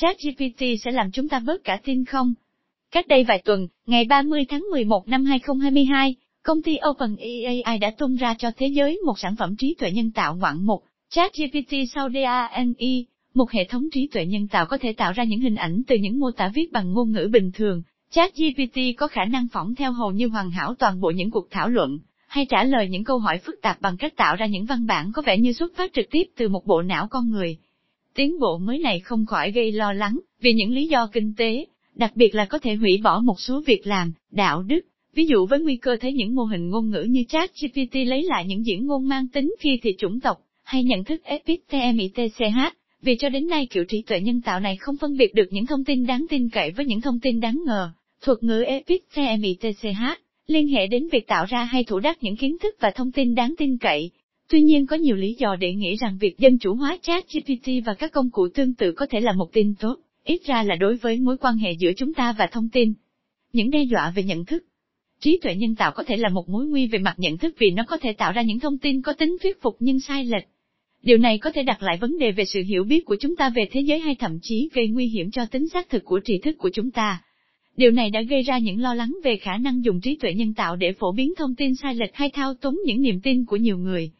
ChatGPT sẽ làm chúng ta bớt cả tin không? Cách đây vài tuần, ngày 30 tháng 11 năm 2022, công ty OpenAI đã tung ra cho thế giới một sản phẩm trí tuệ nhân tạo ngoạn mục, ChatGPT sau DANI, một hệ thống trí tuệ nhân tạo có thể tạo ra những hình ảnh từ những mô tả viết bằng ngôn ngữ bình thường. ChatGPT có khả năng phỏng theo hầu như hoàn hảo toàn bộ những cuộc thảo luận, hay trả lời những câu hỏi phức tạp bằng cách tạo ra những văn bản có vẻ như xuất phát trực tiếp từ một bộ não con người. Tiến bộ mới này không khỏi gây lo lắng, vì những lý do kinh tế, đặc biệt là có thể hủy bỏ một số việc làm, đạo đức, ví dụ với nguy cơ thấy những mô hình ngôn ngữ như chat GPT lấy lại những diễn ngôn mang tính phi thì chủng tộc, hay nhận thức EPTMITCH, vì cho đến nay kiểu trí tuệ nhân tạo này không phân biệt được những thông tin đáng tin cậy với những thông tin đáng ngờ. Thuật ngữ EPTMITCH liên hệ đến việc tạo ra hay thủ đắc những kiến thức và thông tin đáng tin cậy. Tuy nhiên có nhiều lý do để nghĩ rằng việc dân chủ hóa chat GPT và các công cụ tương tự có thể là một tin tốt, ít ra là đối với mối quan hệ giữa chúng ta và thông tin. Những đe dọa về nhận thức Trí tuệ nhân tạo có thể là một mối nguy về mặt nhận thức vì nó có thể tạo ra những thông tin có tính thuyết phục nhưng sai lệch. Điều này có thể đặt lại vấn đề về sự hiểu biết của chúng ta về thế giới hay thậm chí gây nguy hiểm cho tính xác thực của tri thức của chúng ta. Điều này đã gây ra những lo lắng về khả năng dùng trí tuệ nhân tạo để phổ biến thông tin sai lệch hay thao túng những niềm tin của nhiều người.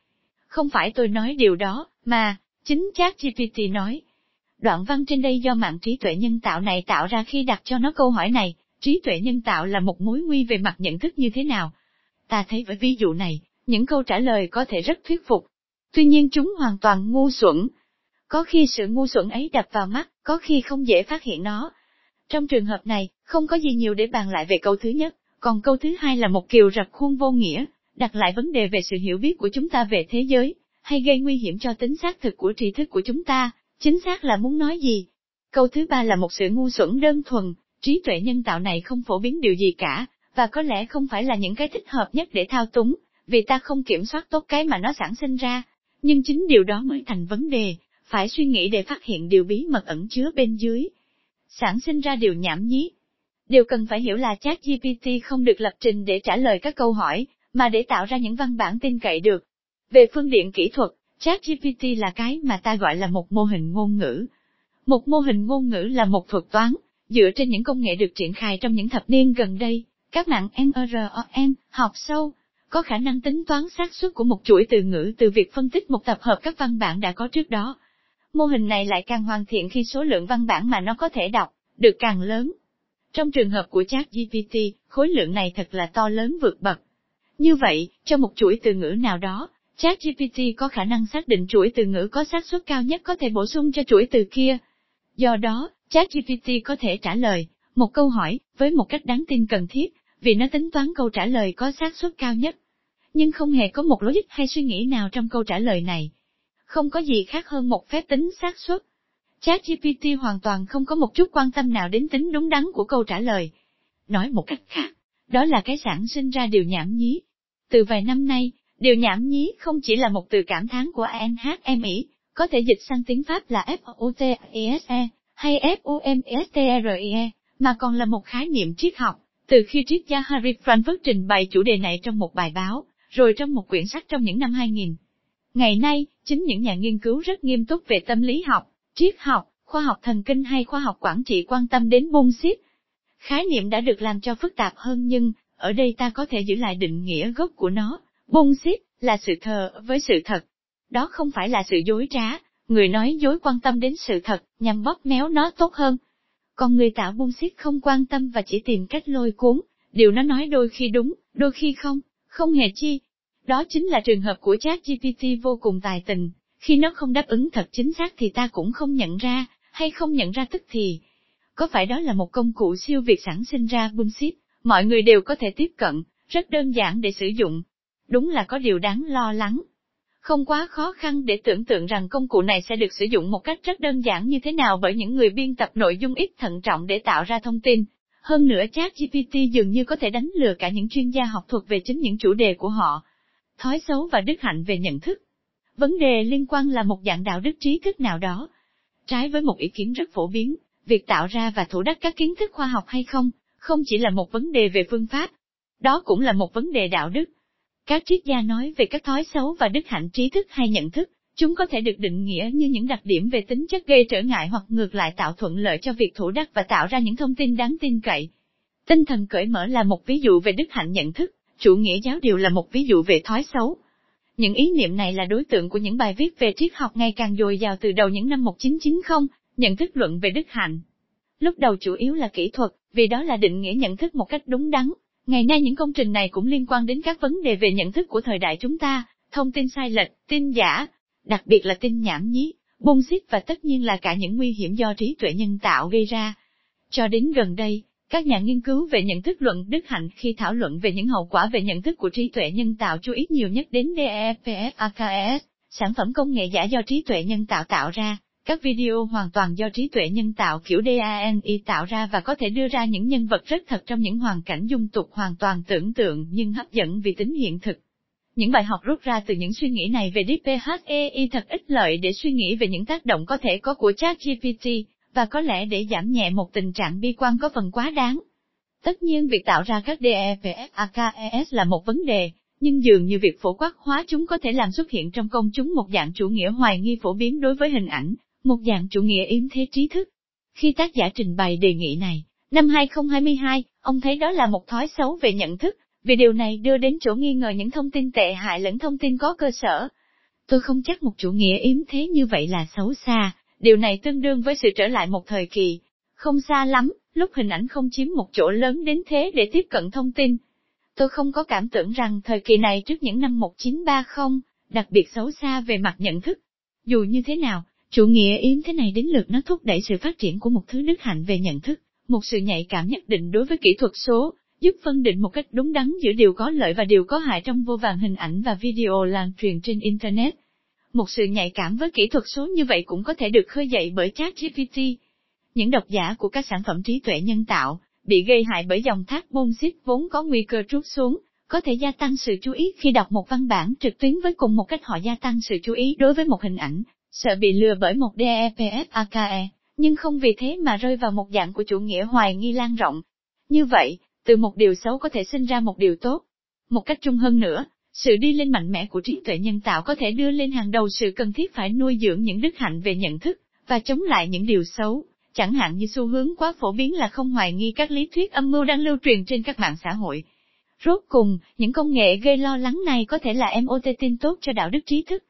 Không phải tôi nói điều đó, mà, chính chat GPT nói. Đoạn văn trên đây do mạng trí tuệ nhân tạo này tạo ra khi đặt cho nó câu hỏi này, trí tuệ nhân tạo là một mối nguy về mặt nhận thức như thế nào? Ta thấy với ví dụ này, những câu trả lời có thể rất thuyết phục. Tuy nhiên chúng hoàn toàn ngu xuẩn. Có khi sự ngu xuẩn ấy đập vào mắt, có khi không dễ phát hiện nó, trong trường hợp này, không có gì nhiều để bàn lại về câu thứ nhất, còn câu thứ hai là một kiều rập khuôn vô nghĩa, đặt lại vấn đề về sự hiểu biết của chúng ta về thế giới, hay gây nguy hiểm cho tính xác thực của tri thức của chúng ta, chính xác là muốn nói gì. Câu thứ ba là một sự ngu xuẩn đơn thuần, trí tuệ nhân tạo này không phổ biến điều gì cả, và có lẽ không phải là những cái thích hợp nhất để thao túng, vì ta không kiểm soát tốt cái mà nó sản sinh ra. Nhưng chính điều đó mới thành vấn đề, phải suy nghĩ để phát hiện điều bí mật ẩn chứa bên dưới, sản sinh ra điều nhảm nhí. Điều cần phải hiểu là chat GPT không được lập trình để trả lời các câu hỏi, mà để tạo ra những văn bản tin cậy được. Về phương diện kỹ thuật, ChatGPT là cái mà ta gọi là một mô hình ngôn ngữ. Một mô hình ngôn ngữ là một thuật toán, dựa trên những công nghệ được triển khai trong những thập niên gần đây, các mạng NRON, học sâu, có khả năng tính toán xác suất của một chuỗi từ ngữ từ việc phân tích một tập hợp các văn bản đã có trước đó. Mô hình này lại càng hoàn thiện khi số lượng văn bản mà nó có thể đọc, được càng lớn. Trong trường hợp của ChatGPT, khối lượng này thật là to lớn vượt bậc. Như vậy, cho một chuỗi từ ngữ nào đó, ChatGPT có khả năng xác định chuỗi từ ngữ có xác suất cao nhất có thể bổ sung cho chuỗi từ kia. Do đó, ChatGPT có thể trả lời một câu hỏi với một cách đáng tin cần thiết, vì nó tính toán câu trả lời có xác suất cao nhất. Nhưng không hề có một logic hay suy nghĩ nào trong câu trả lời này không có gì khác hơn một phép tính xác suất. ChatGPT hoàn toàn không có một chút quan tâm nào đến tính đúng đắn của câu trả lời. Nói một cách khác, đó là cái sản sinh ra điều nhảm nhí. Từ vài năm nay, điều nhảm nhí không chỉ là một từ cảm thán của ANHMI, có thể dịch sang tiếng Pháp là FOTESE, hay FUMSTRIE, mà còn là một khái niệm triết học, từ khi triết gia Harry Frankfurt trình bày chủ đề này trong một bài báo, rồi trong một quyển sách trong những năm 2000. Ngày nay, chính những nhà nghiên cứu rất nghiêm túc về tâm lý học, triết học, khoa học thần kinh hay khoa học quản trị quan tâm đến bullshit. Khái niệm đã được làm cho phức tạp hơn nhưng, ở đây ta có thể giữ lại định nghĩa gốc của nó. Bullshit là sự thờ với sự thật. Đó không phải là sự dối trá, người nói dối quan tâm đến sự thật, nhằm bóp méo nó tốt hơn. Còn người tạo bullshit không quan tâm và chỉ tìm cách lôi cuốn, điều nó nói đôi khi đúng, đôi khi không, không hề chi, đó chính là trường hợp của chat GPT vô cùng tài tình, khi nó không đáp ứng thật chính xác thì ta cũng không nhận ra, hay không nhận ra tức thì. Có phải đó là một công cụ siêu việt sản sinh ra bullshit, mọi người đều có thể tiếp cận, rất đơn giản để sử dụng. Đúng là có điều đáng lo lắng. Không quá khó khăn để tưởng tượng rằng công cụ này sẽ được sử dụng một cách rất đơn giản như thế nào bởi những người biên tập nội dung ít thận trọng để tạo ra thông tin. Hơn nữa chat GPT dường như có thể đánh lừa cả những chuyên gia học thuật về chính những chủ đề của họ, thói xấu và đức hạnh về nhận thức. Vấn đề liên quan là một dạng đạo đức trí thức nào đó. Trái với một ý kiến rất phổ biến, việc tạo ra và thủ đắc các kiến thức khoa học hay không, không chỉ là một vấn đề về phương pháp, đó cũng là một vấn đề đạo đức. Các triết gia nói về các thói xấu và đức hạnh trí thức hay nhận thức, Chúng có thể được định nghĩa như những đặc điểm về tính chất gây trở ngại hoặc ngược lại tạo thuận lợi cho việc thủ đắc và tạo ra những thông tin đáng tin cậy. Tinh thần cởi mở là một ví dụ về đức hạnh nhận thức, chủ nghĩa giáo điều là một ví dụ về thói xấu. Những ý niệm này là đối tượng của những bài viết về triết học ngày càng dồi dào từ đầu những năm 1990, nhận thức luận về đức hạnh. Lúc đầu chủ yếu là kỹ thuật, vì đó là định nghĩa nhận thức một cách đúng đắn. Ngày nay những công trình này cũng liên quan đến các vấn đề về nhận thức của thời đại chúng ta, thông tin sai lệch, tin giả, đặc biệt là tin nhảm nhí, bung xít và tất nhiên là cả những nguy hiểm do trí tuệ nhân tạo gây ra. Cho đến gần đây, các nhà nghiên cứu về nhận thức luận đức hạnh khi thảo luận về những hậu quả về nhận thức của trí tuệ nhân tạo chú ý nhiều nhất đến DEPFAKS, sản phẩm công nghệ giả do trí tuệ nhân tạo tạo ra, các video hoàn toàn do trí tuệ nhân tạo kiểu DANI tạo ra và có thể đưa ra những nhân vật rất thật trong những hoàn cảnh dung tục hoàn toàn tưởng tượng nhưng hấp dẫn vì tính hiện thực. Những bài học rút ra từ những suy nghĩ này về DPHEI thật ích lợi để suy nghĩ về những tác động có thể có của ChatGPT, và có lẽ để giảm nhẹ một tình trạng bi quan có phần quá đáng. Tất nhiên việc tạo ra các DEVFAKES là một vấn đề, nhưng dường như việc phổ quát hóa chúng có thể làm xuất hiện trong công chúng một dạng chủ nghĩa hoài nghi phổ biến đối với hình ảnh, một dạng chủ nghĩa yếm thế trí thức. Khi tác giả trình bày đề nghị này, năm 2022, ông thấy đó là một thói xấu về nhận thức, vì điều này đưa đến chỗ nghi ngờ những thông tin tệ hại lẫn thông tin có cơ sở. Tôi không chắc một chủ nghĩa yếm thế như vậy là xấu xa, điều này tương đương với sự trở lại một thời kỳ, không xa lắm, lúc hình ảnh không chiếm một chỗ lớn đến thế để tiếp cận thông tin. Tôi không có cảm tưởng rằng thời kỳ này trước những năm 1930, đặc biệt xấu xa về mặt nhận thức. Dù như thế nào, chủ nghĩa yếm thế này đến lượt nó thúc đẩy sự phát triển của một thứ đức hạnh về nhận thức, một sự nhạy cảm nhất định đối với kỹ thuật số, giúp phân định một cách đúng đắn giữa điều có lợi và điều có hại trong vô vàng hình ảnh và video lan truyền trên Internet. Một sự nhạy cảm với kỹ thuật số như vậy cũng có thể được khơi dậy bởi ChatGPT. Những độc giả của các sản phẩm trí tuệ nhân tạo, bị gây hại bởi dòng thác bullshit vốn có nguy cơ trút xuống, có thể gia tăng sự chú ý khi đọc một văn bản trực tuyến với cùng một cách họ gia tăng sự chú ý đối với một hình ảnh, sợ bị lừa bởi một DEPFAKE, nhưng không vì thế mà rơi vào một dạng của chủ nghĩa hoài nghi lan rộng. Như vậy, từ một điều xấu có thể sinh ra một điều tốt. Một cách trung hơn nữa, sự đi lên mạnh mẽ của trí tuệ nhân tạo có thể đưa lên hàng đầu sự cần thiết phải nuôi dưỡng những đức hạnh về nhận thức, và chống lại những điều xấu, chẳng hạn như xu hướng quá phổ biến là không hoài nghi các lý thuyết âm mưu đang lưu truyền trên các mạng xã hội. Rốt cùng, những công nghệ gây lo lắng này có thể là MOT tin tốt cho đạo đức trí thức,